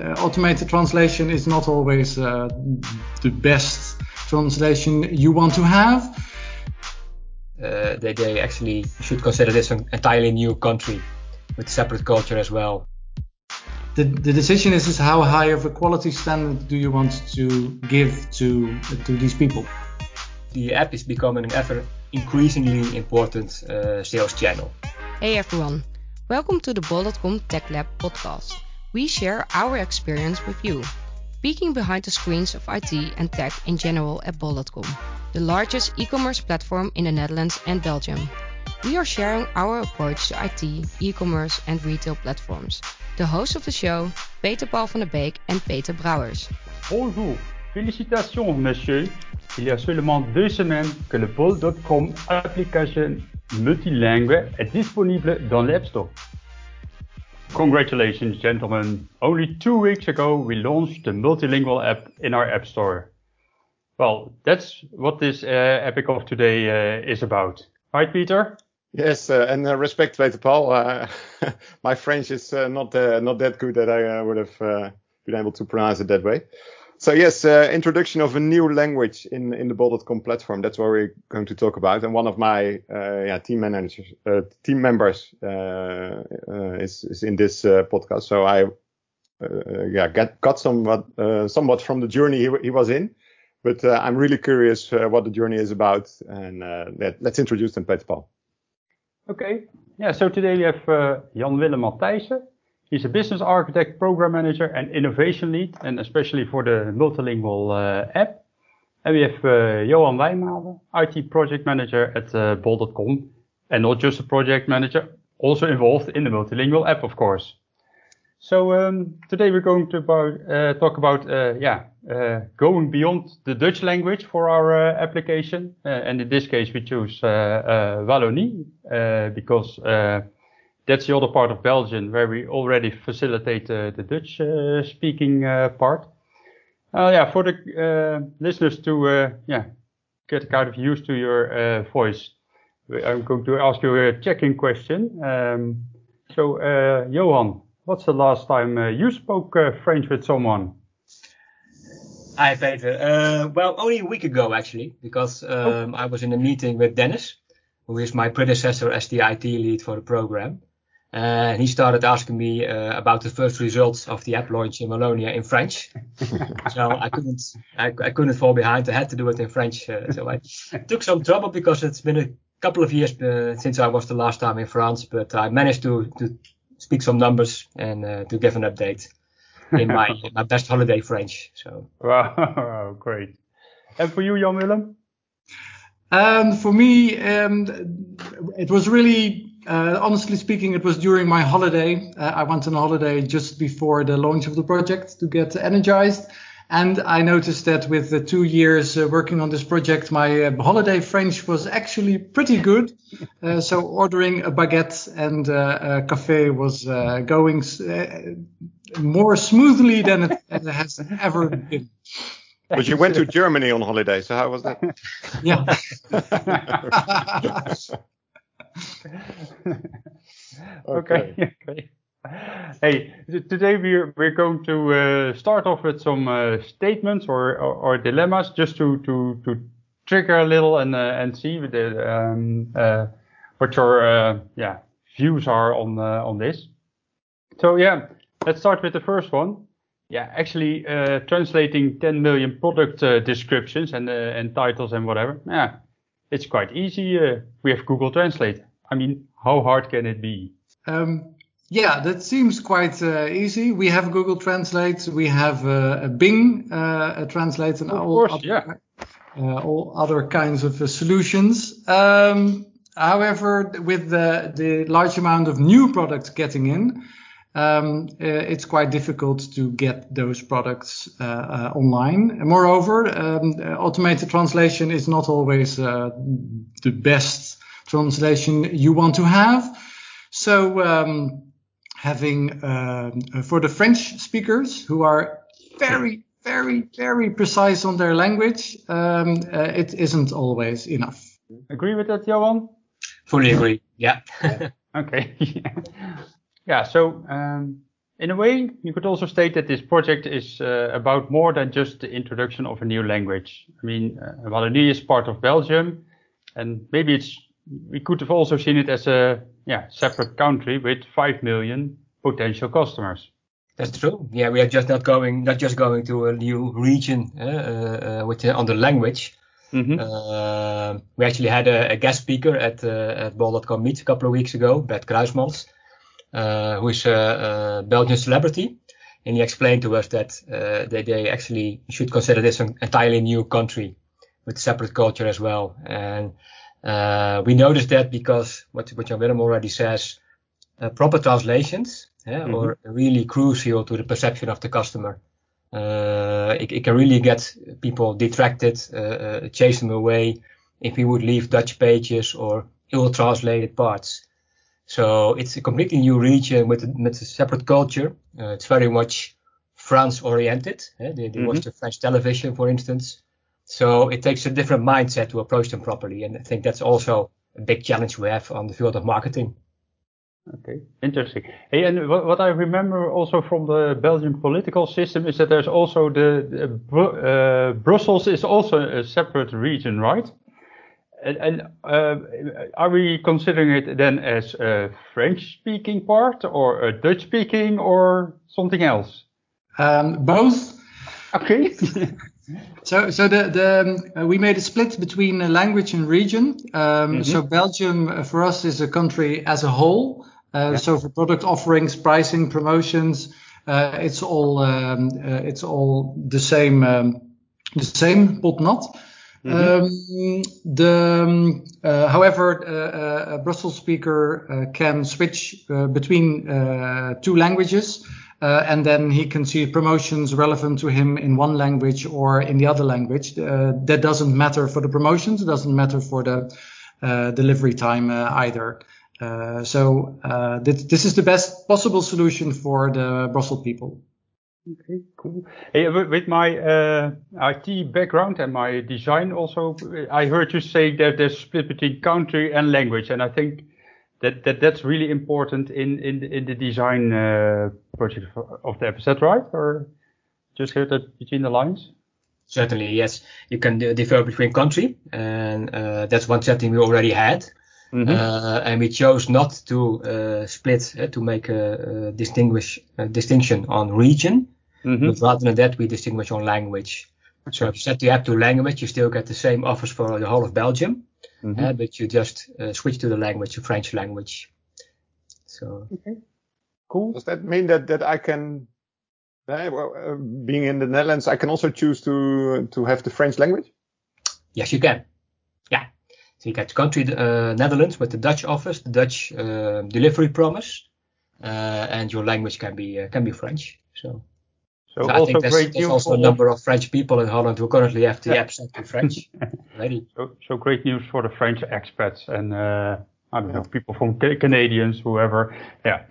automated translation is not always uh, the best translation you want to have. Uh, they, they actually should consider this an entirely new country with separate culture as well. The, the decision is, is how high of a quality standard do you want to give to to these people? The app is becoming an ever increasingly important uh, sales channel. Hey everyone, welcome to the Bol.com Tech Lab podcast. We share our experience with you, peeking behind the screens of IT and tech in general at Bol.com, the largest e-commerce platform in the Netherlands and Belgium. We are sharing our approach to IT, e-commerce and retail platforms. The hosts of the show, Peter Paul van der Beek and Peter Brouwers. Bonjour, félicitations monsieur. Il y a seulement deux semaines que le Bol.com application multilingue est disponible dans l'App Store. Congratulations, gentlemen. Only two weeks ago, we launched the multilingual app in our App Store. Well, that's what this uh, epic of today uh, is about. Right, Peter? Yes, uh, and uh, respect Peter Paul. Uh, my French is uh, not not that good that I would have been able to pronounce it that way. So yes, uh, introduction of a new language in in the Bol.com platform. That's what we're going to talk about. And one of my uh, yeah, team managers, uh, team members, uh, uh, is is in this uh, podcast. So I yeah got got somewhat somewhat from the journey he, he was in. But I'm really curious what the journey is about. And let, us introduce them, Peter Paul. Okay. Yeah. So today we have Jan Willem Mathijssen. He's a business architect, program manager, and innovation lead, and especially for the multilingual uh, app. And we have uh, Johan Wijnmalen, IT project manager at uh, Bol.com, and not just a project manager, also involved in the multilingual app, of course. So um, today we're going to about, uh, talk about uh, yeah uh, going beyond the Dutch language for our uh, application, and in this case we choose Wallonie because that's the other part of Belgium where we already facilitate uh, the Dutch uh, speaking uh, part. Uh, yeah, for the uh, listeners to uh, yeah get kind of used to your voice, I'm going to ask you a checking question. Um, so, Johan, what's the last time you spoke French with someone? Hi, Peter. well, only a week ago actually, because um, oh. I was in a meeting with Dennis, who is my predecessor as the IT lead for the program. Uh, and he started asking me uh, about the first results of the app launch in Wallonia in French. so I couldn't, I, I, couldn't fall behind. I had to do it in French. Uh, so I took some trouble because it's been a couple of years uh, since I was the last time in France, but I managed to, to speak some numbers and uh, to give an update in my, my best holiday French. So. Wow, great. And for you, Jan Willem? Um, for me, um, it was really uh, honestly speaking, it was during my holiday. Uh, I went on a holiday just before the launch of the project to get energized. And I noticed that with the two years uh, working on this project, my uh, holiday French was actually pretty good. Uh, so ordering a baguette and uh, a cafe was going more smoothly than it, it has ever been. But you went to Germany on holiday, so how was that? yeah. okay. okay. Hey, today we're we're going to uh, start off with some uh, statements or, or, or dilemmas just to to to trigger a little and uh, and see the, um, uh, what your uh, yeah views are on uh, on this. So yeah, let's start with the first one. Yeah, actually translating 10 million product descriptions and and titles and whatever. Yeah, it's quite easy. we have Google Translate. I mean, how hard can it be? Um, yeah, that seems quite uh, easy. We have Google Translate, we have uh, a Bing uh, Translate, and all, course, other, yeah. Uh, all other kinds of uh, solutions. Um, however, with the, the large amount of new products getting in, um, uh, it's quite difficult to get those products uh, uh, online. Moreover, um, automated translation is not always the best translation you want to have. So um, having uh, for the French speakers who are very, very, very precise on their language, um, uh, it isn't always enough. Agree with that, Johan? Fully agree. Yeah. okay. yeah. So um, in a way, you could also state that this project is uh, about more than just the introduction of a new language. I mean, uh, Wallonie is part of Belgium, and maybe it's we could have also seen it as a yeah separate country with five million potential customers. That's true. Yeah, we are just not going, not just going to a new region uh, uh, with uh, on the language. Mm-hmm. we actually had a, a guest speaker at uh, at Bol.com Meet a couple of weeks ago, Bert Kruismans, who is a, a, Belgian celebrity, and he explained to us that they, they actually should consider this an entirely new country with separate culture as well. And we noticed that because what what Jan Willem already says, proper translations yeah, mm-hmm. or really crucial to the perception of the customer. Uh, it, it, can really get people detracted, uh, uh, chase them away if we would leave Dutch pages or ill-translated parts. So it's a completely new region with a, with a separate culture. Uh, it's very much France-oriented. Eh? They, they mm-hmm. watch the French television, for instance. So it takes a different mindset to approach them properly, and I think that's also a big challenge we have on the field of marketing. Okay, interesting. Hey, and what, what I remember also from the Belgian political system is that there's also the, the uh, Brussels is also a separate region, right? And, and uh, are we considering it then as a French-speaking part, or a Dutch-speaking, or something else? Um, both. Okay. so, so the the um, we made a split between language and region. Um, mm -hmm. So Belgium uh, for us is a country as a whole. Uh, yeah. So for product offerings, pricing, promotions, uh, it's all um, uh, it's all the same um, the Mm-hmm. Um, the, um, uh, however, uh, a Brussels speaker uh, can switch between two languages, and then he can see promotions relevant to him in one language or in the other language. that doesn't matter for the promotions. It doesn't matter for the delivery time either. Uh, so uh, this, this is the best possible solution for the Brussels people. Okay, cool. Hey, with my uh, IT background and my design also, I heard you say that there's split between country and language, and I think that, that that's really important in in in the design uh, project of the app. Is that right, or just heard that between the lines? Certainly, yes. You can differ between country, and uh, that's one setting we already had. Mm-hmm. Uh, and we chose not to uh, split uh, to make a, a distinguish a distinction on region, mm-hmm. but rather than that we distinguish on language. Okay. So if you set the app to language, you still get the same offers for the whole of Belgium, mm-hmm. uh, but you just uh, switch to the language, the French language. So. Okay. Cool. Does that mean that that I can, uh, being in the Netherlands, I can also choose to to have the French language? Yes, you can. Yeah. So you get country uh, Netherlands with the Dutch office, the Dutch uh, delivery promise, uh, and your language can be uh, can be French. So, so, so I think there's, there's also a number of French people in Holland who currently have the yeah. app set to French ready. So, so great news for the French expats and uh, I don't know people from Canadians, whoever. Yeah.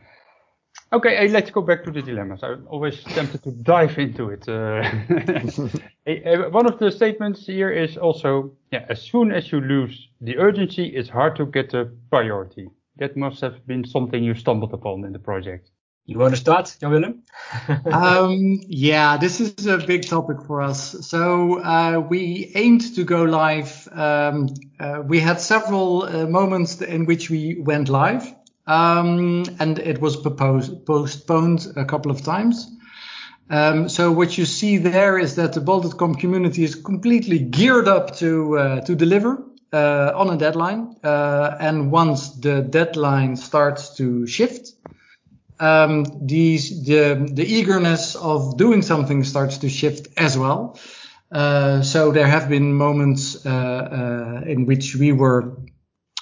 Okay, hey, let's go back to the dilemmas. I'm always tempted to dive into it. Uh, one of the statements here is also, yeah, as soon as you lose the urgency, it's hard to get the priority. That must have been something you stumbled upon in the project. You want to start, Jan Willem? um, yeah, this is a big topic for us. So uh, we aimed to go live. Um, uh, we had several uh, moments in which we went live. Um, and it was proposed, postponed a couple of times. Um, so what you see there is that the Bol.com community is completely geared up to uh, to deliver uh, on a deadline. Uh, and once the deadline starts to shift, um, these, the the eagerness of doing something starts to shift as well. Uh, so there have been moments uh, uh, in which we were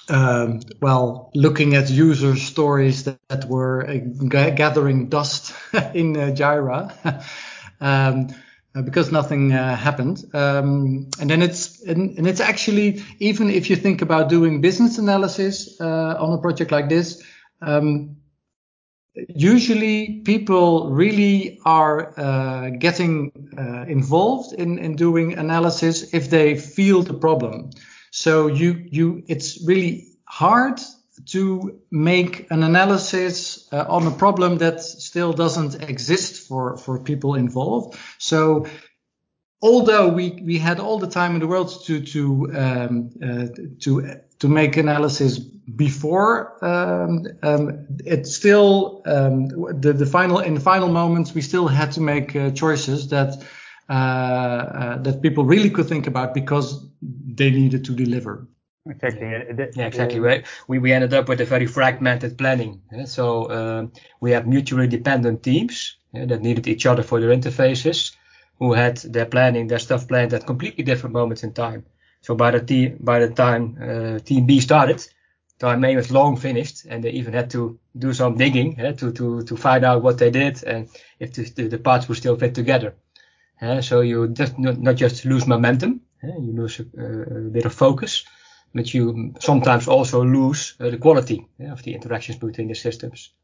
um, well, looking at user stories that, that were uh, gathering dust in uh, Jira. um, uh, because nothing happened. Um, and then it's and, and, it's actually even if you think about doing business analysis uh, on a project like this, um, usually people really are uh, getting involved in in doing analysis if they feel the problem. So you you it's really hard to make an analysis uh, on a problem that still doesn't exist for, for people involved. So although we, we had all the time in the world to to um, uh, to to make analysis before um, um, it still um, the the final in the final moments we still had to make uh, choices that uh, uh, that people really could think about because they needed to deliver. Exactly. Yeah, exactly. Right. We we ended up with a very fragmented planning. Yeah? So um, we had mutually dependent teams yeah, that needed each other for their interfaces, who had their planning, their stuff planned at completely different moments in time. So by the by the time uh, team B started, time A was long finished, and they even had to do some digging yeah, to to to find out what they did and if the, the, the parts would still fit together. Yeah, so you just not, not just lose momentum, yeah, you lose a, a, bit of focus, but you sometimes also lose uh, the quality of the interactions between the systems.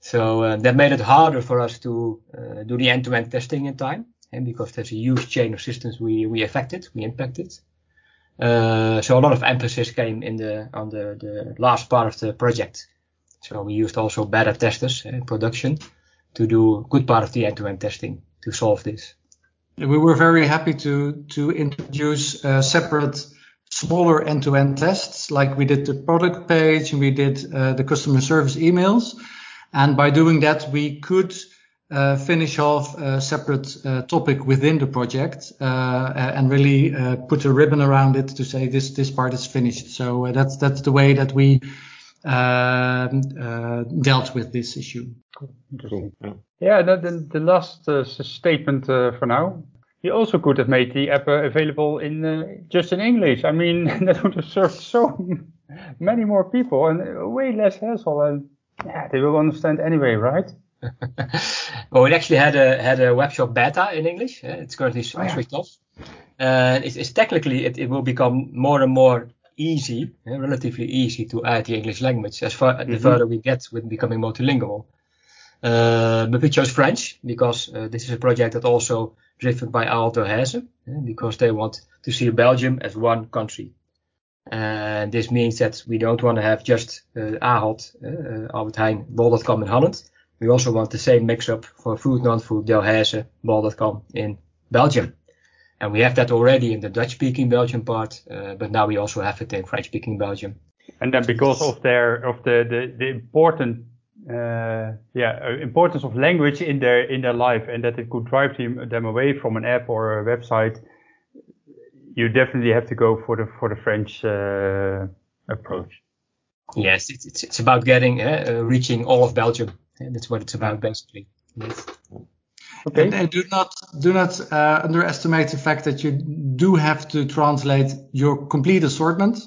So uh, that made it harder for us to uh, do the end-to-end testing in time, and because there's a huge chain of systems we we affected, we impacted. Uh, so a lot of emphasis came in the on the, the last part of the project. So we used also beta testers in production to do good part of the end-to-end testing to solve this. We were very happy to to introduce uh, separate smaller end-to-end tests, like we did the product page and we did uh, the customer service emails. And by doing that, we could finish off a separate uh, topic within the project uh, and really uh, put a ribbon around it to say this this part is finished. So uh, that's that's the way that we um, uh, dealt with this issue. Interesting. Yeah, the, the, the last statement for now. You also could have made the app available in just in English. I mean, that would have served so many more people and way less hassle. And yeah, they will understand anyway, right? well, we actually had a had a webshop beta in English. It's currently oh, yeah. switched off. And it's, it's technically it, it will become more and more easy, relatively easy to add the English language as far mm-hmm. the further we get with becoming multilingual. Uh, but we chose French because uh, this is a project that also driven by Ahold Delhaize because they want to see Belgium as one country. And this means that we don't want to have just uh, Ahold, uh, Albert Heijn, bol.com in Holland. We also want the same mix-up for food, non-food, Delhaize, bol.com in Belgium. And we have that already in the Dutch-speaking Belgium part, uh, but now we also have it in French-speaking Belgium. And then because of their of the the, the important uh, yeah uh, importance of language in their in their life, and that it could drive them, them away from an app or a website, you definitely have to go for the for the French uh, approach. Yes, it's, it's, it's about getting uh, uh reaching all of Belgium and that's what it's about basically. Yes. Okay. And, and, do not do not uh, underestimate the fact that you do have to translate your complete assortment,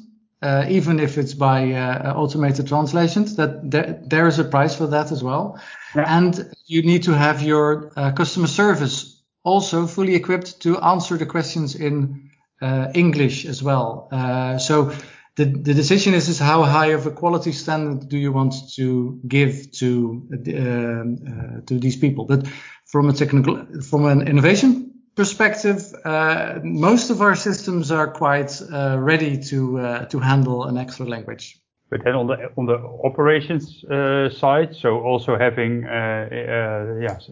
uh, even if it's by uh, automated translations. That there, there is a price for that as well, yeah. and you need to have your uh, customer service also fully equipped to answer the questions in uh, English as well. Uh, so the, the decision is, is how high of a quality standard do you want to give to uh, uh, to these people? But from a technical, from an innovation perspective, uh, most of our systems are quite uh, ready to uh, to handle an extra language. But then on the on the operations uh, side, so also having yes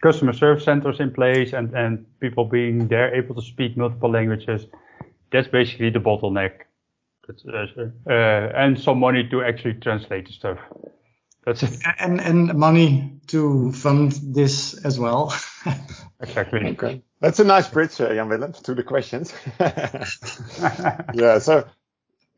customer service centers in place and and people being there able to speak multiple languages, that's basically the bottleneck uh, and some money to actually translate the stuff. That's it. And and money to fund this as well. exactly. Okay. That's a nice bridge, uh, Jan Willem, to the questions. yeah. So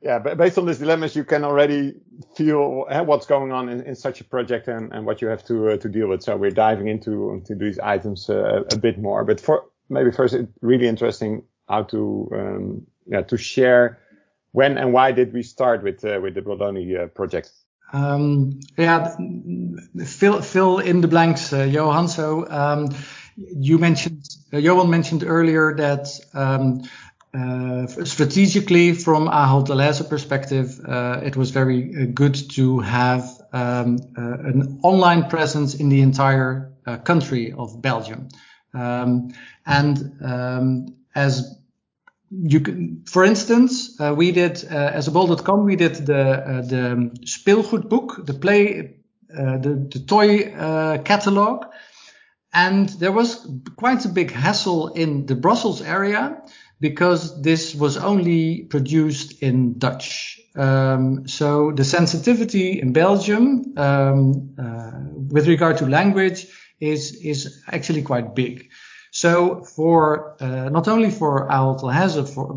yeah, based on these dilemmas, you can already feel uh, what's going on in, in, such a project and, and what you have to uh, to deal with. So we're diving into into these items uh, a bit more. But for maybe first, it's really interesting how to um, yeah to share when and why did we start with uh, with the Bologna uh, project? Um, yeah, fill fill in the blanks, uh, Johan. So um, you mentioned uh, Johan mentioned earlier that um, uh, strategically, from Ahold Delhaize perspective, uh, it was very good to have um, an online presence in the entire country of Belgium, um, and um, as you can, for instance, uh, we did uh, as a bol.com, we did the uh, the speelgoedboek, the play, uh, the the toy uh, catalog, and there was quite a big hassle in the Brussels area because this was only produced in Dutch. Um, so the sensitivity in Belgium um, uh, with regard to language is is actually quite big. So for uh, not only for Ahold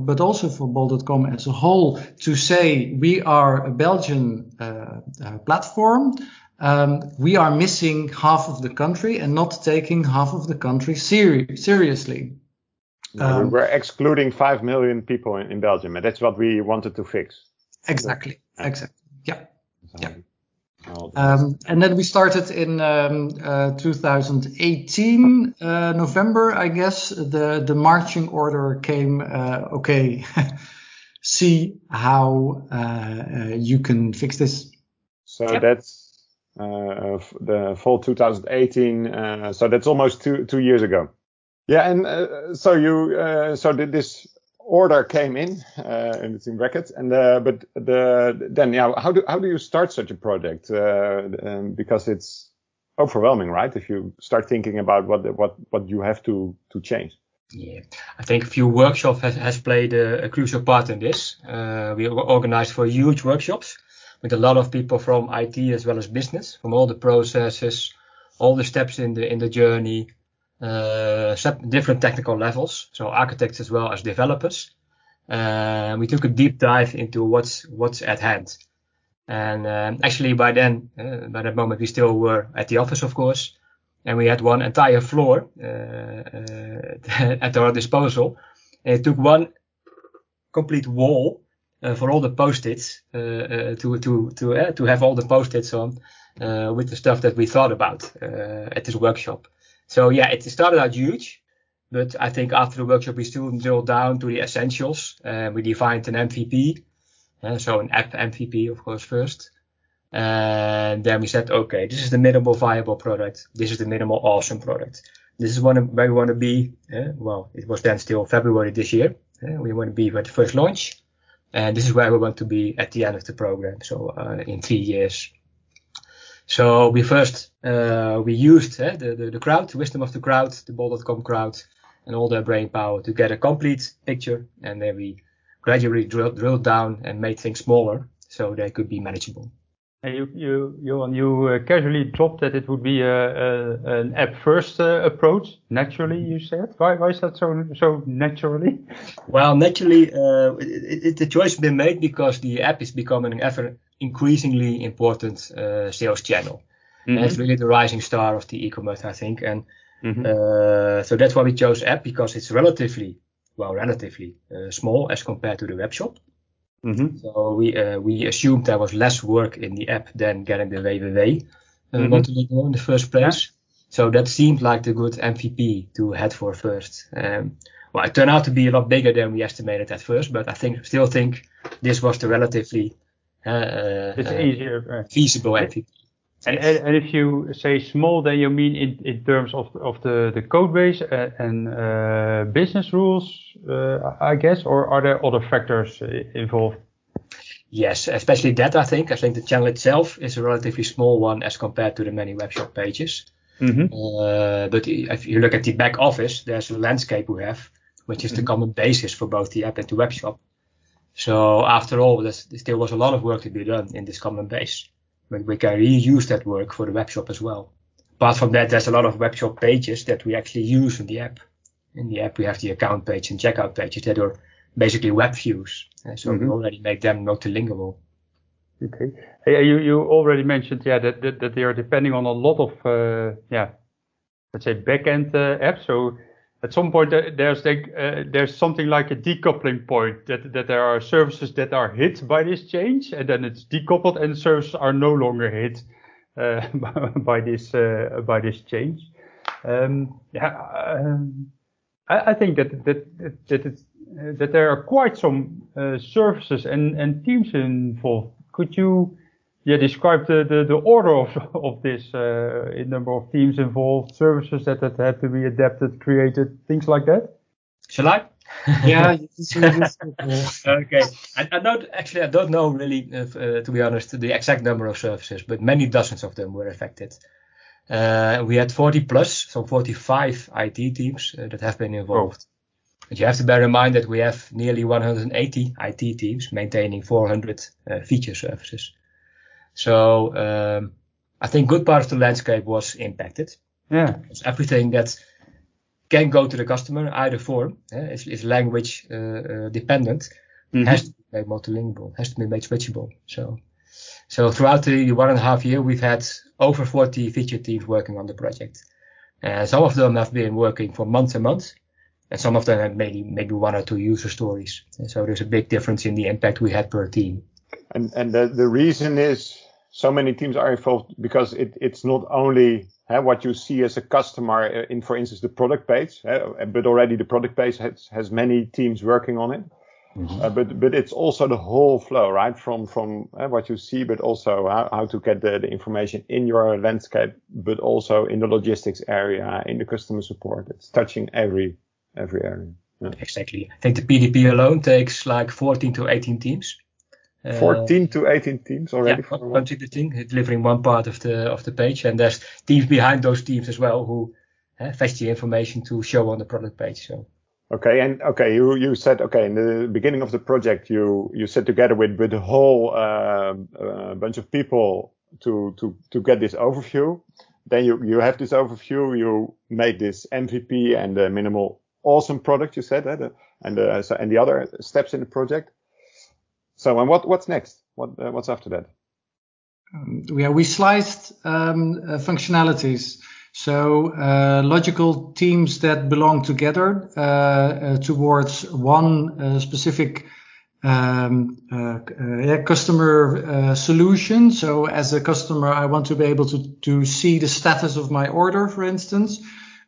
but also for Bol.com as a whole, to say we are a Belgian uh, uh, platform, um, we are missing half of the country and not taking half of the country seri- seriously. Um, we're excluding five million people in, in, Belgium, and that's what we wanted to fix. Exactly. Exactly. Yeah. Yeah. Um, and then we started in um, uh, 2018 uh, November, I guess. The the marching order came. Uh, okay, see how uh, uh, you can fix this. So yep. that's uh, the fall 2018. so that's almost two two years ago. Yeah, and so you so did this order came in, uh, and it's in brackets. And uh, but the then yeah, how do how do you start such a project? Uh, um, because it's overwhelming, right? If you start thinking about what what what you have to to change. Yeah, I think a few workshops has, has played a, a crucial part in this. Uh, we organized for huge workshops with a lot of people from IT as well as business, from all the processes, all the steps in the in the journey, different technical levels, so architects as well as developers. Uh, we took a deep dive into what's what's at hand. And um, actually, by then, uh, by that moment, we still were at the office, of course, and we had one entire floor uh, uh, at our disposal. And it took one complete wall for all the post-its to to to to have all the post-its on with the stuff that we thought about at this workshop. So yeah, it started out huge, but I think after the workshop we still drilled down to the essentials. Uh, we defined an MVP, uh, so an app MVP of course first. And then we said, okay, this is the minimal viable product. This is the minimal awesome product. This is one where we want to be. Uh, well, it was then still February this year. Uh, we want to be at the first launch. And this is where we want to be at the end of the program. So uh, in three years. So we first uh, we used uh, the, the, the crowd, the wisdom of the crowd, the bol.com crowd, and all their brain power to get a complete picture, and then we gradually drilled, drilled down and made things smaller so they could be manageable. And you, you, you, you uh, casually dropped that it would be a, a an app first uh, approach. Naturally, you said. Why, why is that so so naturally? Well, naturally, uh, it, it, the choice has been made because the app is becoming ever increasingly important uh, sales channel. Mm-hmm. And it's really the rising star of the e-commerce, I think. And mm-hmm. uh, so that's why we chose app because it's relatively, well, relatively uh, small as compared to the web shop. Mm-hmm. So we uh, we assumed there was less work in the app than getting the www uh, mm-hmm. in the first place. So that seemed like the good MVP to head for first. Um, well, it turned out to be a lot bigger than we estimated at first, but I think still think this was the relatively it's easier. feasible MVP. And, and, if you say small, then you mean in, in terms of of the the code base and uh, business rules, uh, I guess, or are there other factors involved? Yes, especially that I think. I think the channel itself is a relatively small one as compared to the many webshop pages. Mm-hmm. Uh, but if you look at the back office, there's a landscape we have, which is mm-hmm. the common basis for both the app and the webshop. So after all, there still was a lot of work to be done in this common base. But we can reuse that work for the web shop as well. Apart from that, there's a lot of web shop pages that we actually use in the app. In the app, we have the account page and checkout pages that are basically web views. Uh, so mm-hmm. we already make them multilingual. Okay. Hey, you, you already mentioned, yeah, that, that, that they are depending on a lot of, uh, yeah, let's say backend uh, apps. So at some point there's uh, there's something like a decoupling point that that there are services that are hit by this change and then it's decoupled and services are no longer hit uh, by this uh, by this change. Um, yeah, um, I, I, think that that that that, that there are quite some uh, services and and teams involved. Could you yeah, describe the, the, the order of, of this uh, in number of teams involved, services that, that had to be adapted, created, things like that? Shall I? yeah. okay. I, I, don't actually. I don't know really, uh, uh, to be honest, the exact number of services, but many dozens of them were affected. Uh, we had 40 plus, so 45 IT teams uh, that have been involved. Oh. But you have to bear in mind that we have nearly 180 IT teams maintaining 400 uh, feature services. So um, I think good part of the landscape was impacted. Yeah. Because everything that can go to the customer, either form, uh, is, is language uh, uh, dependent, mm-hmm. has to be made multilingual, has to be made switchable. So, so throughout the one and a half year, we've had over 40 feature teams working on the project. And some of them have been working for months and months, and some of them had maybe maybe one or two user stories. And so there's a big difference in the impact we had per team. And and the, the reason is so many teams are involved because it, it's not only uh, what you see as a customer in, for instance, the product page, uh, but already the product page has, has many teams working on it. Mm-hmm. Uh, but but it's also the whole flow, right? From from uh, what you see, but also how, how to get the, the information in your landscape, but also in the logistics area, in the customer support. It's touching every every area. Yeah. Exactly. I think the PDP alone takes like 14 to 18 teams. 14 uh, to 18 teams already. Yeah, contributing, delivering one part of the of the page, and there's teams behind those teams as well who uh, fetch the information to show on the product page. So Okay, and okay, you you said okay in the beginning of the project you you sit together with with a whole uh, uh, bunch of people to to to get this overview. Then you you have this overview. You made this MVP and the minimal awesome product. You said that, uh, and uh, so and the other steps in the project. So and what what's next? What uh, what's after that? Um, yeah, we sliced um, uh, functionalities. So uh, logical teams that belong together uh, uh, towards one uh, specific um, customer solution. So as a customer, I want to be able to, to see the status of my order, for instance.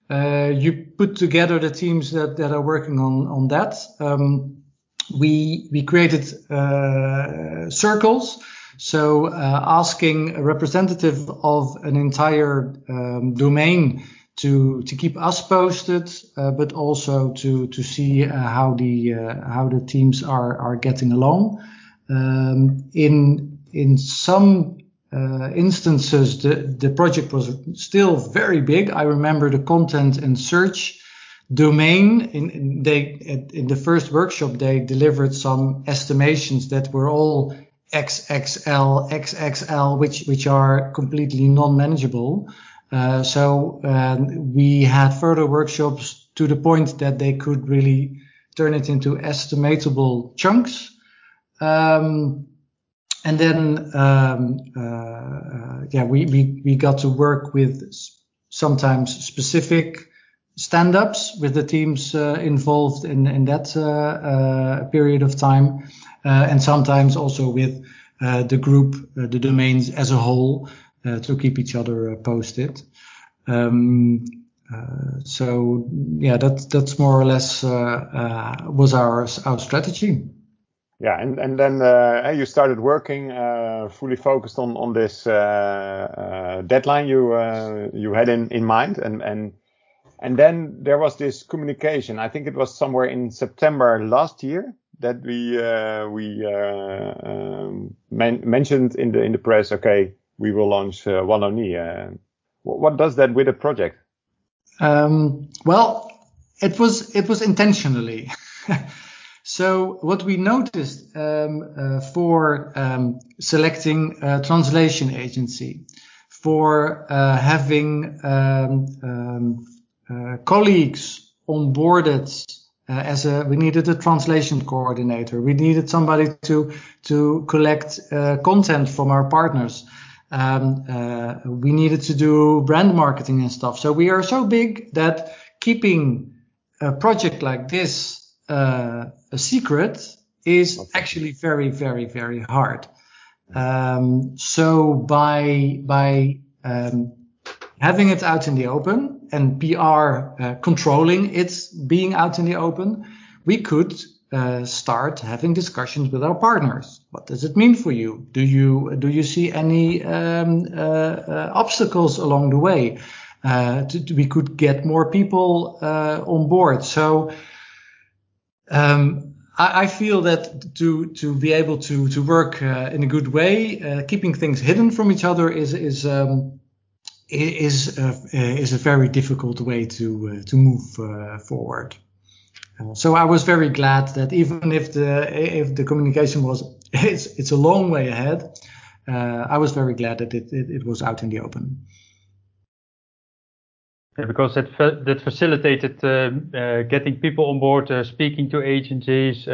you put together the teams that, that are working on, on that. Um, we, we created circles so uh, asking a representative of an entire um, domain to to keep us posted, uh, but also to to see uh, how the uh, how the teams are are getting along. Um, in in some uh, instances, the the project was still very big. I remember the content and search domain in, in they in the first workshop they delivered some estimations that were all XXL, XXL, which which are completely non-manageable. Uh, so um, we had further workshops to the point that they could really turn it into estimatable chunks. Um, and then, um, uh, uh, yeah, we, we, we got to work with sometimes specific stand-ups with the teams uh, involved in, in that uh, uh, period of time. Uh, and sometimes also with uh, the group, the domains as a whole, to keep each other posted. Um, so yeah, that's that's more or less was our our strategy. Yeah, and and then uh, you started working uh, fully focused on on this uh, deadline you you had in in mind, and and and then there was this communication. I think it was somewhere in September last year that we uh, we uh, um, men- mentioned in the in the press. Okay, we will launch uh, Wallonie. Uh, what does that with a project? Um, well, it was it was intentionally. so what we noticed um, uh, for um, selecting a translation agency, for uh, having um, um, colleagues onboarded uh, as a we needed a translation coordinator. We needed somebody to to collect uh, content from our partners. Um, uh, we needed to do brand marketing and stuff. So we are so big that keeping a project like this uh, a secret is actually very very very hard. Um, so by by um, having it out in the open and PR uh, controlling it being out in the open, we could uh, start having discussions with our partners. What does it mean for you? Do you do you see any um, uh, obstacles along the way? Uh, to, to, we could get more people uh, on board. So Um, I, I, feel that to to be able to to work uh, in a good way, uh, keeping things hidden from each other is is um, is uh, is a very difficult way to uh, to move uh, forward. so I was very glad that even if the if the communication was it's it's a long way ahead, I was very glad that it, it, it was out in the open. Yeah, because that fa that facilitated uh, uh, getting people on board, uh, speaking to agencies,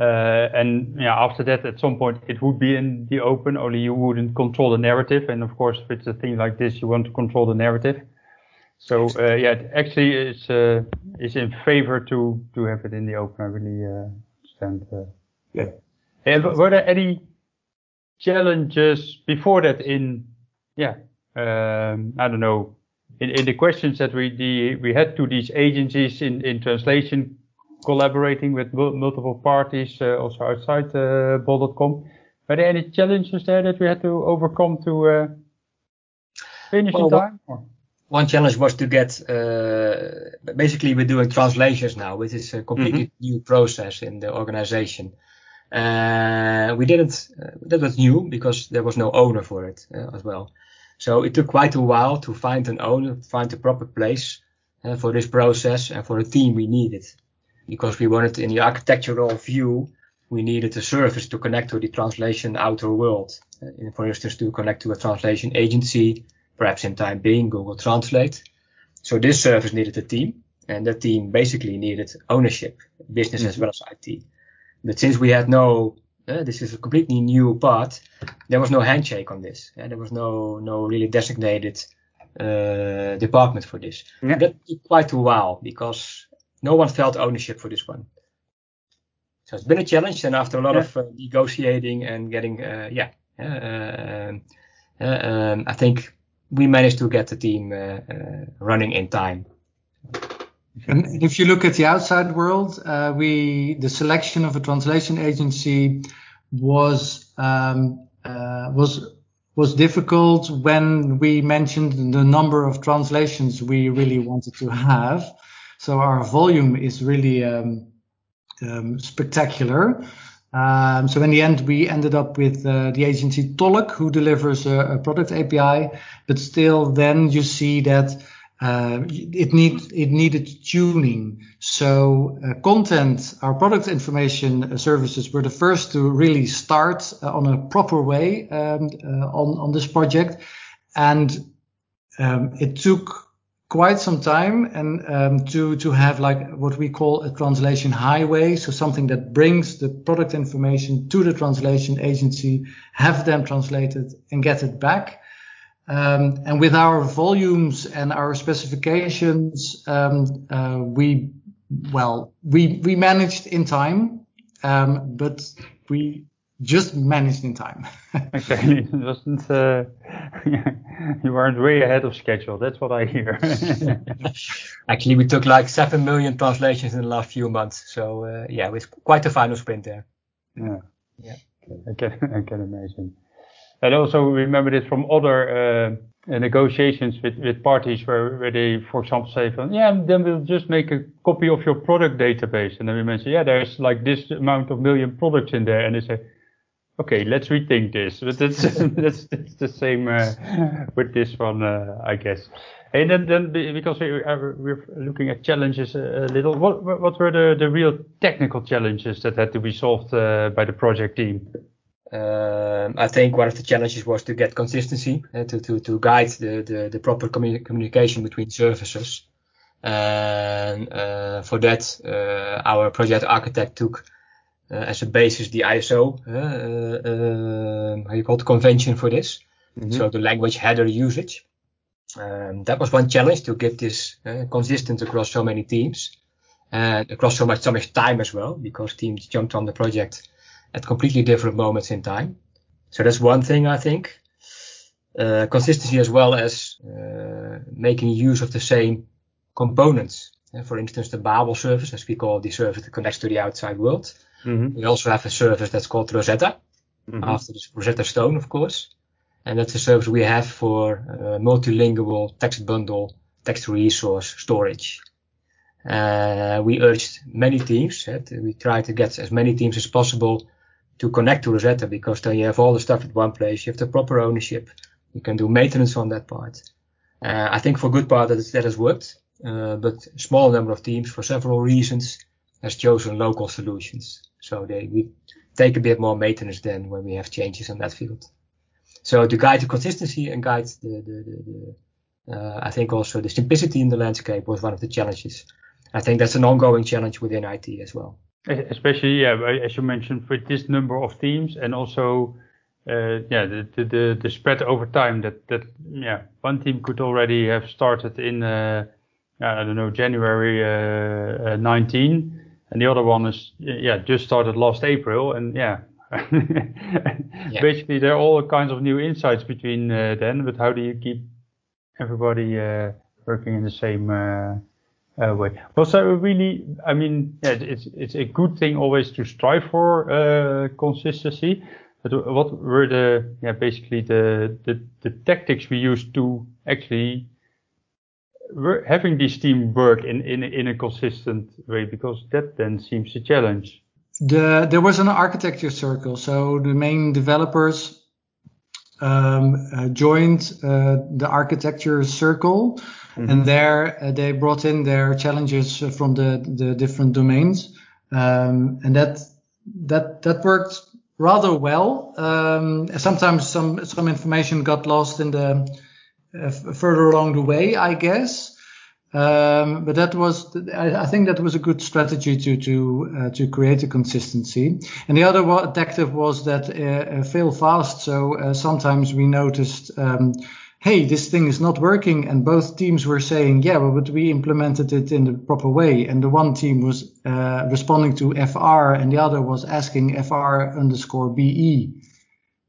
and yeah, after that, at some point, it would be in the open. Only you wouldn't control the narrative, and of course, if it's a thing like this, you want to control the narrative. So yeah, actually, it's is in favor to to have it in the open. I really uh understand. yeah. And were there any challenges before that in yeah um, I don't know in, in the questions that we the, we had to these agencies in, in translation collaborating with multiple parties uh, also outside uh, bol.com. Were there any challenges there that we had to overcome to uh, finish well, in time? Or? One challenge was to get, uh, basically we're doing translations now, which is a completely mm-hmm. new process in the organization. Uh, we didn't, uh, that was new because there was no owner for it as well. So it took quite a while to find an owner, find the proper place for this process and for the team we needed. Because we wanted in the architectural view, we needed a service to connect to the translation outer world. Uh, for instance, to connect to a translation agency, perhaps in time being Google Translate. So this service needed a team and that team basically needed ownership, business mm-hmm. as well as IT. But since we had no uh, this is a completely new part. There was no handshake on this. Uh, there was no no really designated uh, department for this. Yeah. That took quite a while because no one felt ownership for this one. So it's been a challenge, and after a lot yeah. of uh, negotiating and getting, uh, yeah, um, um, I think we managed to get the team running in time. And if you look at the outside world, uh, we the selection of a translation agency was um, uh, was was difficult when we mentioned the number of translations we really wanted to have. So our volume is really um, um, spectacular. Um, so in the end, we ended up with uh, the agency Tolk, who delivers a, product API, but still, then you see that uh, it need it needed tuning. So uh, content, our product information services were the first to really start on a proper way on on this project, and um, it took quite some time and um, to to have like what we call a translation highway. So something that brings the product information to the translation agency have them translated and get it back. Um, and with our volumes and our specifications, um, uh, we well we we managed in time, um, but we just managed in time. okay, it wasn't uh, you weren't way ahead of schedule. That's what I hear. Actually, we took like seven million translations in the last few months, so uh, yeah, it was quite a final sprint there. Yeah, yeah, I can I can imagine. And also remember this from other uh, negotiations with, with parties where, where they, for example, say, yeah, then we'll just make a copy of your product database. And then we mention, yeah, there's like this amount of million products in there. And they say, okay, let's rethink this. But that's, that's, that's the same uh, with this one, uh, I guess. And then, then because we are, we're looking at challenges a, little, what, what were the, the real technical challenges that had to be solved uh, by the project team? Um, I think one of the challenges was to get consistency, uh, to, to, to guide the, the, the proper commu- communication between services. And uh, for that, uh, our project architect took uh, as a basis the ISO, uh, uh, um, how you call it, convention for this. Mm-hmm. So the language header usage. Um, that was one challenge to get this consistent across so many teams and across so much so much time as well, because teams jumped on the project at completely different moments in time. So that's one thing I think. Uh, consistency as well as uh, making use of the same components. Uh, for instance, the Babel service, as we call the service that connects to the outside world. Mm-hmm. We also have a service that's called Rosetta, mm-hmm. after the Rosetta Stone, of course. And that's a service we have for uh, multilingual text bundle, text resource storage. Uh, we urged many teams. we try to get as many teams as possible to connect to Rosetta because then you have all the stuff at one place. You have the proper ownership. You can do maintenance on that part. Uh, I think for good part that, that has worked, uh, but a small number of teams for several reasons has chosen local solutions. So they we take a bit more maintenance than when we have changes on that field. So to guide the consistency and guide the, the, the, the uh, I think also the simplicity in the landscape was one of the challenges. I think that's an ongoing challenge within IT as well. Especially, yeah, as you mentioned, with this number of teams and also, uh, yeah, the, the, the spread over time that, that, yeah, one team could already have started in, uh, I don't know, January uh, uh 19 and the other one is, yeah, just started last April and yeah, yeah. basically there are all kinds of new insights between uh, then, but how do you keep everybody uh, working in the same uh, way. Well, so really, I mean, yeah, it's it's a good thing always to strive for uh, consistency. But what were the yeah basically the the, the tactics we used to actually having this team work in, in in a consistent way because that then seems a challenge. The, there was an architecture circle, so the main developers um, uh, joined uh, the architecture circle Mm-hmm. And there uh, they brought in their challenges from the, the different domains. Um, and that, that, that worked rather well. Um, sometimes some, some information got lost in the, further along the way, I guess. Um, but that was, I, I, think that was a good strategy to to uh, to create a consistency. And the other tactic was that uh, uh, fail fast. So uh, sometimes we noticed um, hey, this thing is not working. And both teams were saying, yeah, well, but we implemented it in the proper way. And the one team was uh, responding to FR and the other was asking FR underscore BE.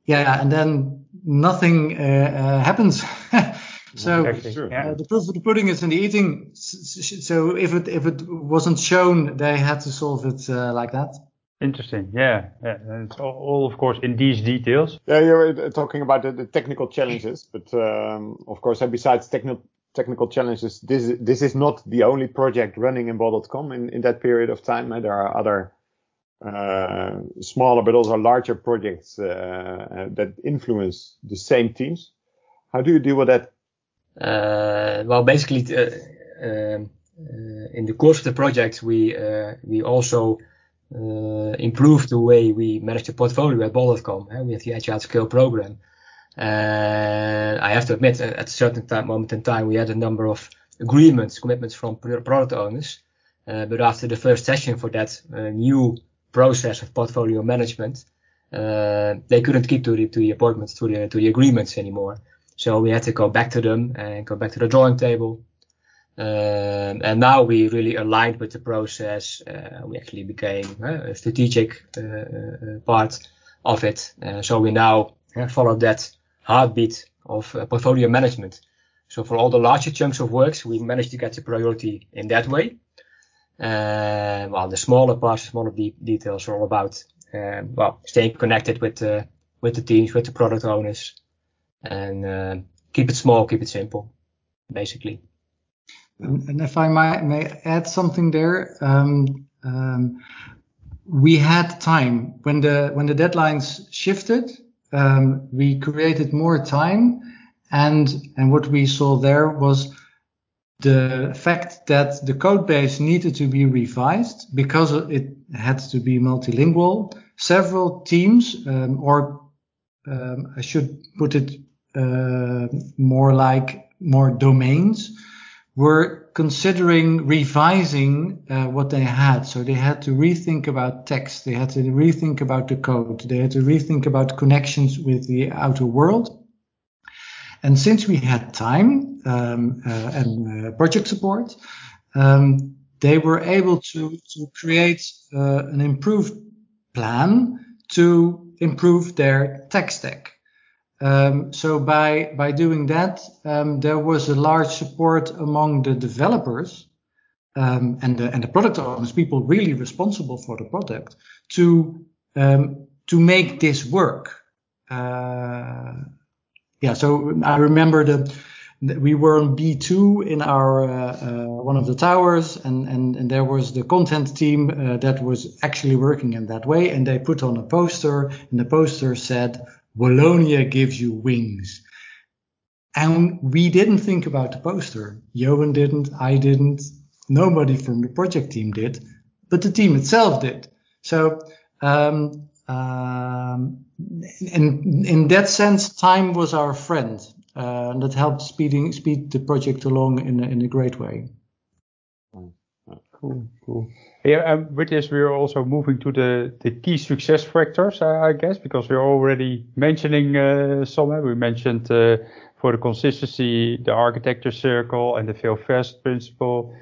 Yeah, and then nothing uh, uh, happens. so uh, the proof of the pudding is in the eating. So if it if it wasn't shown, they had to solve it uh, like that. Interesting. Yeah. yeah. And it's all, all, of course, in these details. Yeah, you're uh, talking about the, the technical challenges, but um, of course, besides technical technical challenges, this this is not the only project running in Bol.com in, in that period of time. There are other smaller but also larger projects uh, uh, that influence the same teams. How do you deal with that? Uh, well, basically, uh, um, in the course of the project, we we also uh, improve the way we manage the portfolio at Bol.com. Uh, we have the Agile Scale program. And I have to admit, at a certain time, moment in time, we had a number of agreements, commitments from product owners. Uh, but after the first session for that uh, new process of portfolio management, uh, they couldn't keep to the, to the appointments, to the, to the agreements anymore. So we had to go back to them and go back to the drawing table um, and now we really aligned with the process. Uh, we actually became uh, a strategic uh, uh part of it. Uh, so we now uh, follow that heartbeat of portfolio management. So for all the larger chunks of works, we managed to get the priority in that way. While the smaller parts, smaller de- details are all about, um, well, staying connected with the, with the teams, with the product owners and keep it small, keep it simple, basically. And if I might, may add something there, um, um, we had time when the when the deadlines shifted. Um, we created more time, and and what we saw there was the fact that the code base needed to be revised because it had to be multilingual. Several teams, um, or um, I should put it uh, more like more domains were considering revising uh, what they had. So they had to rethink about text. They had to rethink about the code. They had to rethink about connections with the outer world. And since we had time and uh, project support, um, they were able to, to create uh, an improved plan to improve their tech stack. Um, so by by doing that, um, there was a large support among the developers um, and the and the product owners, people really responsible for the product, to um, to make this work. Uh, yeah, so I remember the we were on B2 in our uh, uh, one of the towers, and, and, and there was the content team uh, that was actually working in that way, and they put on a poster, and the poster said, "Wallonia gives you wings." And we didn't think about the poster. Johan didn't, I didn't, nobody from the project team did, but the team itself did. So, um, um, in, in that sense, time was our friend. Uh, that helped speeding speed the project along in in a great way. Cool, cool. Yeah, and with this we're also moving to the, the key success factors, uh, I guess, because we're already mentioning uh, some. We mentioned uh, for the consistency, the architecture circle and the fail fast principle.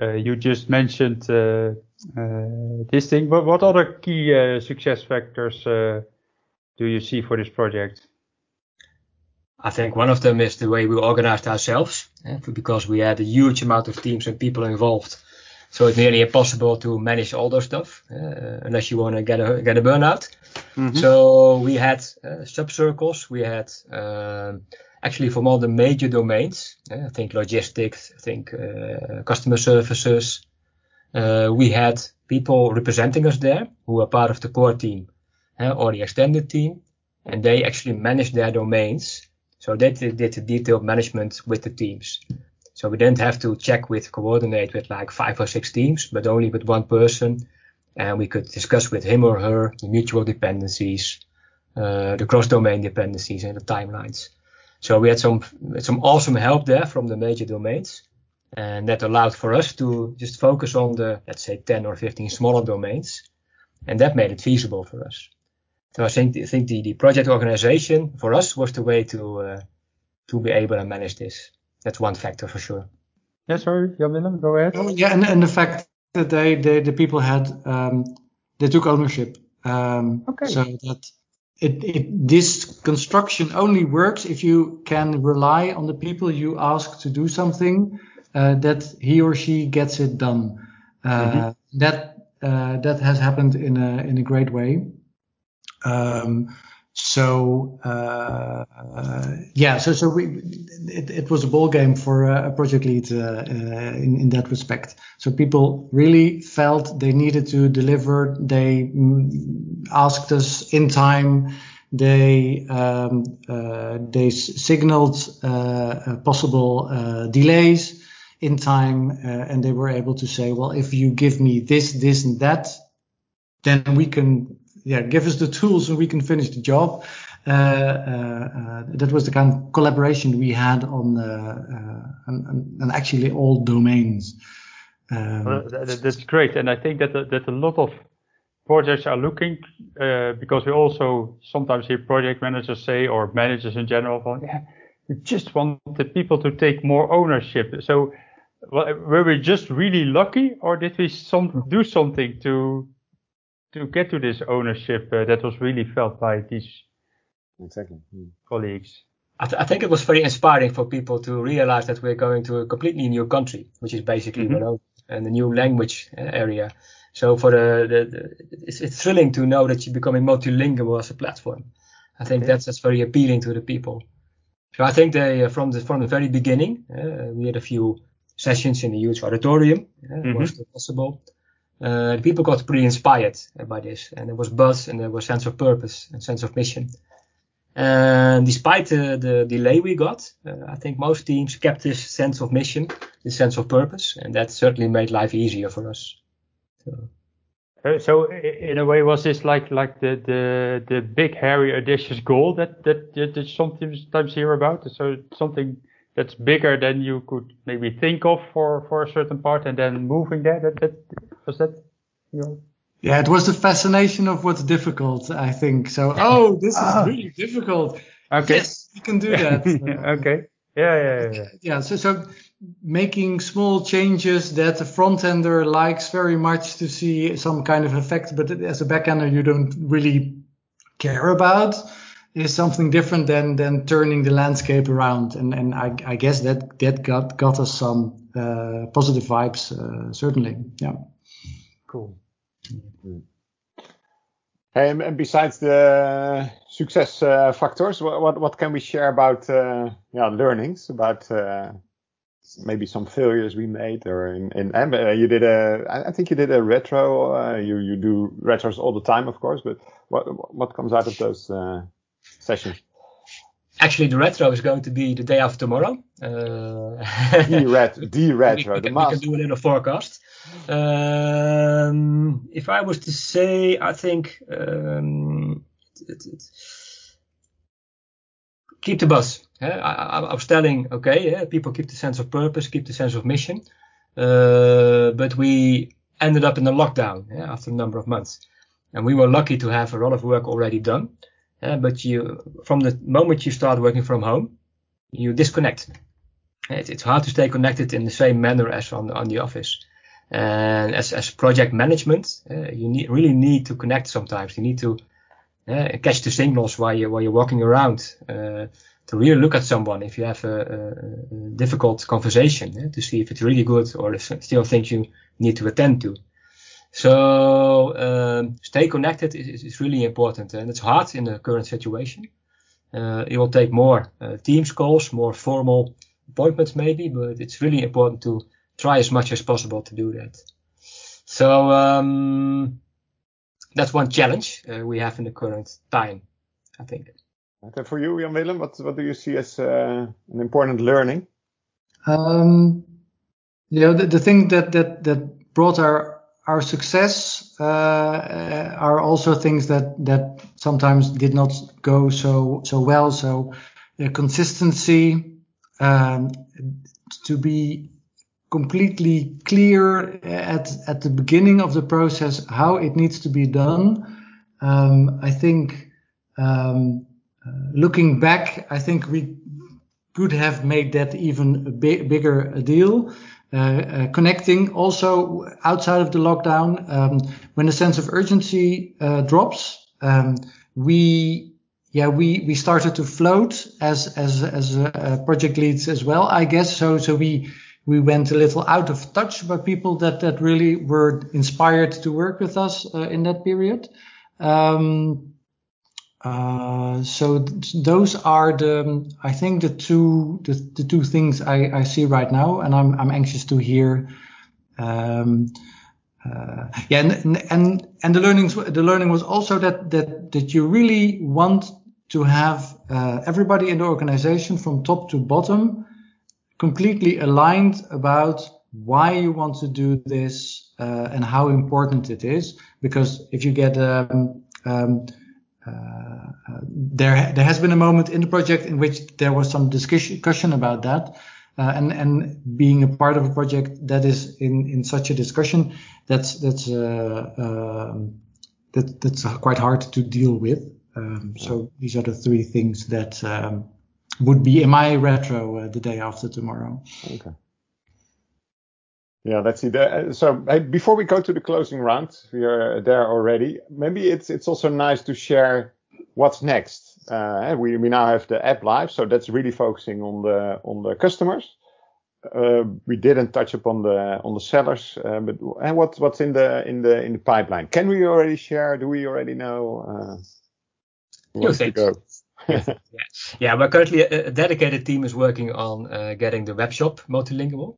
Uh, you just mentioned uh, uh, this thing, but what other key success factors do you see for this project? I think one of them is the way we organized ourselves, eh, because we had a huge amount of teams and people involved. So it's nearly impossible to manage all those stuff uh, unless you want to get a get a burnout. Mm-hmm. So we had uh, sub circles. We had um, actually from all the major domains. Uh, I think logistics. I think uh, customer services. Uh, we had people representing us there who are part of the core team or the extended team, and they actually managed their domains so they did the detailed management with the teams. So we didn't have to check with, coordinate with like five or six teams, but only with one person. And we could discuss with him or her the mutual dependencies, uh, the cross-domain dependencies and the timelines. So we had some, some awesome help there from the major domains. And that allowed for us to just focus on the, let's say 10 or 15 smaller domains. And that made it feasible for us. So I think, I think the, the project organization for us was the way to, uh, to be able to manage this. That's one factor for sure. Yeah, sorry, Jan Willem, go ahead. Oh, yeah, and, and the fact that they, they the people had, um, they took ownership. Um, okay. So that it, it, this construction only works if you can rely on the people you ask to do something, uh, that he or she gets it done. Uh, mm-hmm. That uh, that has happened in a in a great way. Um, so uh, yeah, so it, was a ball game for a project lead uh, uh, in that respect. So people really felt they needed to deliver. They mm, asked us in time. They um, they signaled possible delays in time, and they were able to say, well, if you give me this, this, and that, then we can yeah, give us the tools and we can finish the job. Uh, uh, uh, that was the kind of collaboration we had on, and, and actually all domains. Um, well, that, that's great, and I think that that a lot of projects are looking uh, because we also sometimes hear project managers say or managers in general well, yeah we just want the people to take more ownership so well, were we just really lucky or did we some do something to to get to this ownership uh, that was really felt by these exactly mm. colleagues. I, th- I, think it was very inspiring for people to realize that we're going to a completely new country, which is basically mm-hmm. and a new language uh, area. So for the, the, the it's, it's, thrilling to know that you're becoming multilingual as a platform. I think okay. that's that's very appealing to the people. So I think they uh, from the from the very beginning uh, we had a few sessions in the huge auditorium. Uh, mm-hmm. Was possible? Uh, people got pretty inspired by this, and there was buzz and there was sense of purpose and sense of mission. And despite the, the delay we got, uh, I think most teams kept this sense of mission, this sense of purpose, and that certainly made life easier for us. So. Uh, so in a way, was this like like the the the big hairy audacious goal that that that you sometimes hear about? So something that's bigger than you could maybe think of for, for a certain part and then moving there? That, that was that, you know? Yeah, it was the fascination of what's difficult, I think. So, oh, this is ah. really difficult. Okay. Yes, we can do that. okay. Yeah, yeah, yeah. Yeah, so, so making small changes that the front ender likes very much to see some kind of effect, but as a back ender, you don't really care about is something different than than turning the landscape around. And and I, I guess that that got got us some uh, positive vibes uh, certainly. Yeah. Cool. Hey, and besides the success uh, factors. What, what, what can we share about uh, yeah learnings about uh, maybe some failures we made or in, in uh, you did a I think you did a retro. Uh, you you do retros all the time, of course. But what what comes out of those sessions? Actually, the retro is going to be the day after tomorrow. Uh, the, ret- the retro, we, the we, we can do it in a forecast. Um, if I was to say, I think um, it, it, keep the buzz. I, I, I, was telling, okay, yeah, people keep the sense of purpose, keep the sense of mission, uh, but we ended up in a lockdown yeah, after a number of months, and we were lucky to have a lot of work already done. Uh, but you, from the moment you start working from home, you disconnect. It, it's hard to stay connected in the same manner as on, on the office. And as, as project management, uh, you need, really need to connect sometimes. You need to uh, catch the signals while you while you're walking around uh, to really look at someone if you have a, a, difficult conversation to see if it's really good or if still things you need to attend to. So um, stay connected is, is, really important, and it's hard in the current situation. Uh, it will take more uh, Teams calls, more formal appointments maybe, but it's really important to try as much as possible to do that. So um, that's one challenge uh, we have in the current time, I think. Okay, for you, Jan Willem, what what do you see as uh, an important learning? Um, you know, the, the thing that that that brought our our success uh, are also things that that sometimes did not go so so well. So uh, consistency, um, to be completely clear at at the beginning of the process how it needs to be done. Um, I think um, uh, looking back, I think we could have made that even a big, bigger deal. Uh, uh, connecting also outside of the lockdown, um, when the sense of urgency uh, drops, um, we yeah we we started to float as as as project leads as well, I guess. So so we we went a little out of touch by people that that really were inspired to work with us uh, in that period. Um, uh, so th- those are the, I think the two, the, the two things I, I, see right now, and I'm, I'm anxious to hear. Um, uh, yeah, and, and, and the learnings, the learning was also that, that, that you really want to have, uh, everybody in the organization from top to bottom completely aligned about why you want to do this, uh, and how important it is. Because if you get, um, um, there there has been a moment in the project in which there was some discussion about that. Uh, and and being a part of a project that is in in such a discussion that's that's uh, um, that that's quite hard to deal with. Um, so these are the three things that um, would be in my retro uh, the day after tomorrow. Okay yeah, let's see. The, so before we go to the closing round, we are there already. Maybe it's it's also nice to share what's next. Uh, we we now have the app live, so that's really focusing on the on the customers. Uh, we didn't touch upon the on the sellers, uh, but and what what's in the in the in the pipeline? Can we already share? Do we already know? Uh, to go? yeah. yeah, we're currently a, a, dedicated team is working on uh, getting the web shop multilingual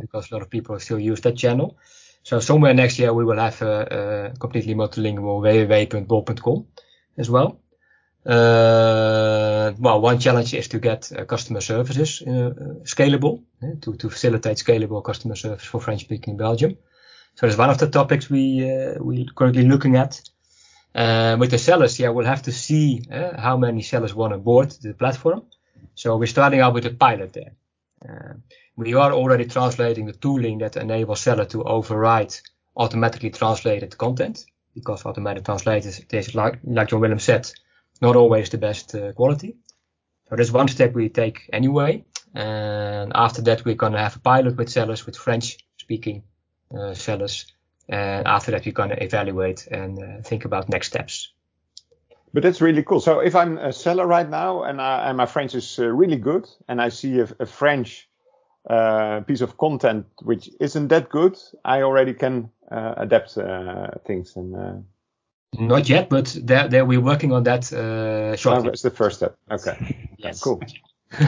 because a lot of people still use that channel. So somewhere next year we will have a, a completely multilingual www.bol.com as well. Uh, well, one challenge is to get uh, customer services uh, scalable, to, to facilitate scalable customer service for French speaking Belgium. So that's one of the topics we uh, we currently looking at. Uh, with the sellers, yeah, we'll have to see uh, how many sellers want to board the platform. So we're starting out with a pilot there. We are already translating the tooling that enables seller to override automatically translated content because automatic translators, is like, like Jan Willem said, not always the best uh, quality. So that's one step we take anyway. And after that, we're going to have a pilot with sellers, with French speaking uh, sellers. And after that, we're going to evaluate and uh, think about next steps. But that's really cool. So if I'm a seller right now and, I, and my French is uh, really good and I see a, a French uh, piece of content which isn't that good, I already can uh, adapt things and Not yet, but there, there we're working on that uh, Oh, shortly. that's the first step. Okay. yes. Cool.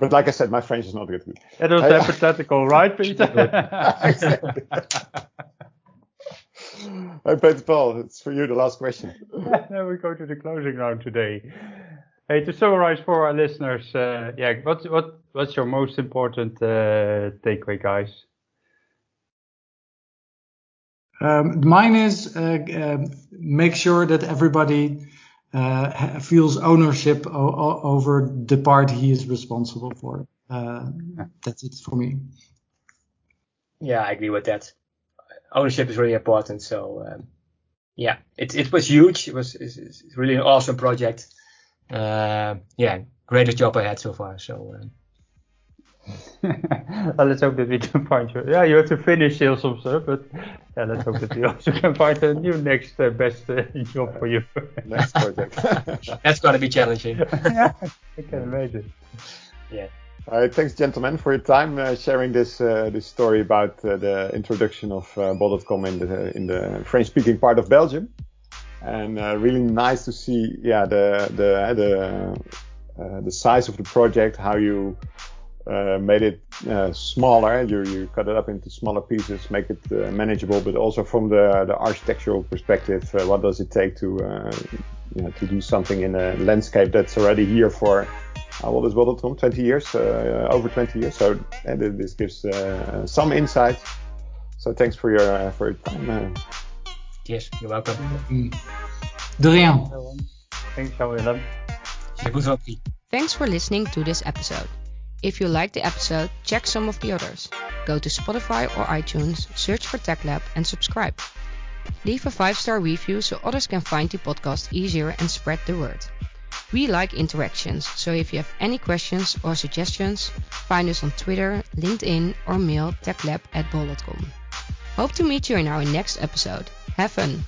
But like I said, my French is not good. That was Hey. hypothetical, right, Peter? Exactly. Hey, Peter Paul, it's for you the last question. now we go to the closing round today. Hey, to summarize for our listeners, uh, yeah, what's what what's your most important uh, takeaway, guys? Um, mine is uh, uh, make sure that everybody uh, ha- feels ownership o- o- over the part he is responsible for. Uh, that's it for me. Yeah, I agree with that. Ownership is really important. So um, yeah, it it was huge. It was it's, it's really an awesome project. Uh, yeah, greatest job I had so far. So um, well, let's hope that we can find you. Yeah, you have to finish sales officer, but yeah, let's hope that we also can find a new next uh, best uh, job for you. Next project. that's gonna be challenging. yeah, I can imagine. yeah. All right, thanks, gentlemen, for your time uh, sharing this uh, this story about uh, the introduction of uh, Bol.com in the in the French-speaking part of Belgium, and uh, really nice to see, yeah, the the the uh, the size of the project, how you uh, made it uh, smaller. You you cut it up into smaller pieces, make it uh, manageable, but also from the the architectural perspective, uh, what does it take to uh, you know, to do something in a landscape that's already here for uh, what is Bol.com? 20 years, uh, over 20 years. So uh, this gives uh, some insight. So thanks for your uh, for your time. Uh, Yes, you're welcome. Mm. De rien. Thanks, Jan-Willem. Je goed. Thanks for listening to this episode. If you liked the episode, check some of the others. Go to Spotify or iTunes, search for Tech Lab, and subscribe. Leave a 5 star review so others can find the podcast easier and spread the word. We like interactions, so if you have any questions or suggestions, find us on Twitter, LinkedIn, or mail techlab at bol.com. Hope to meet you in our next episode. Have fun!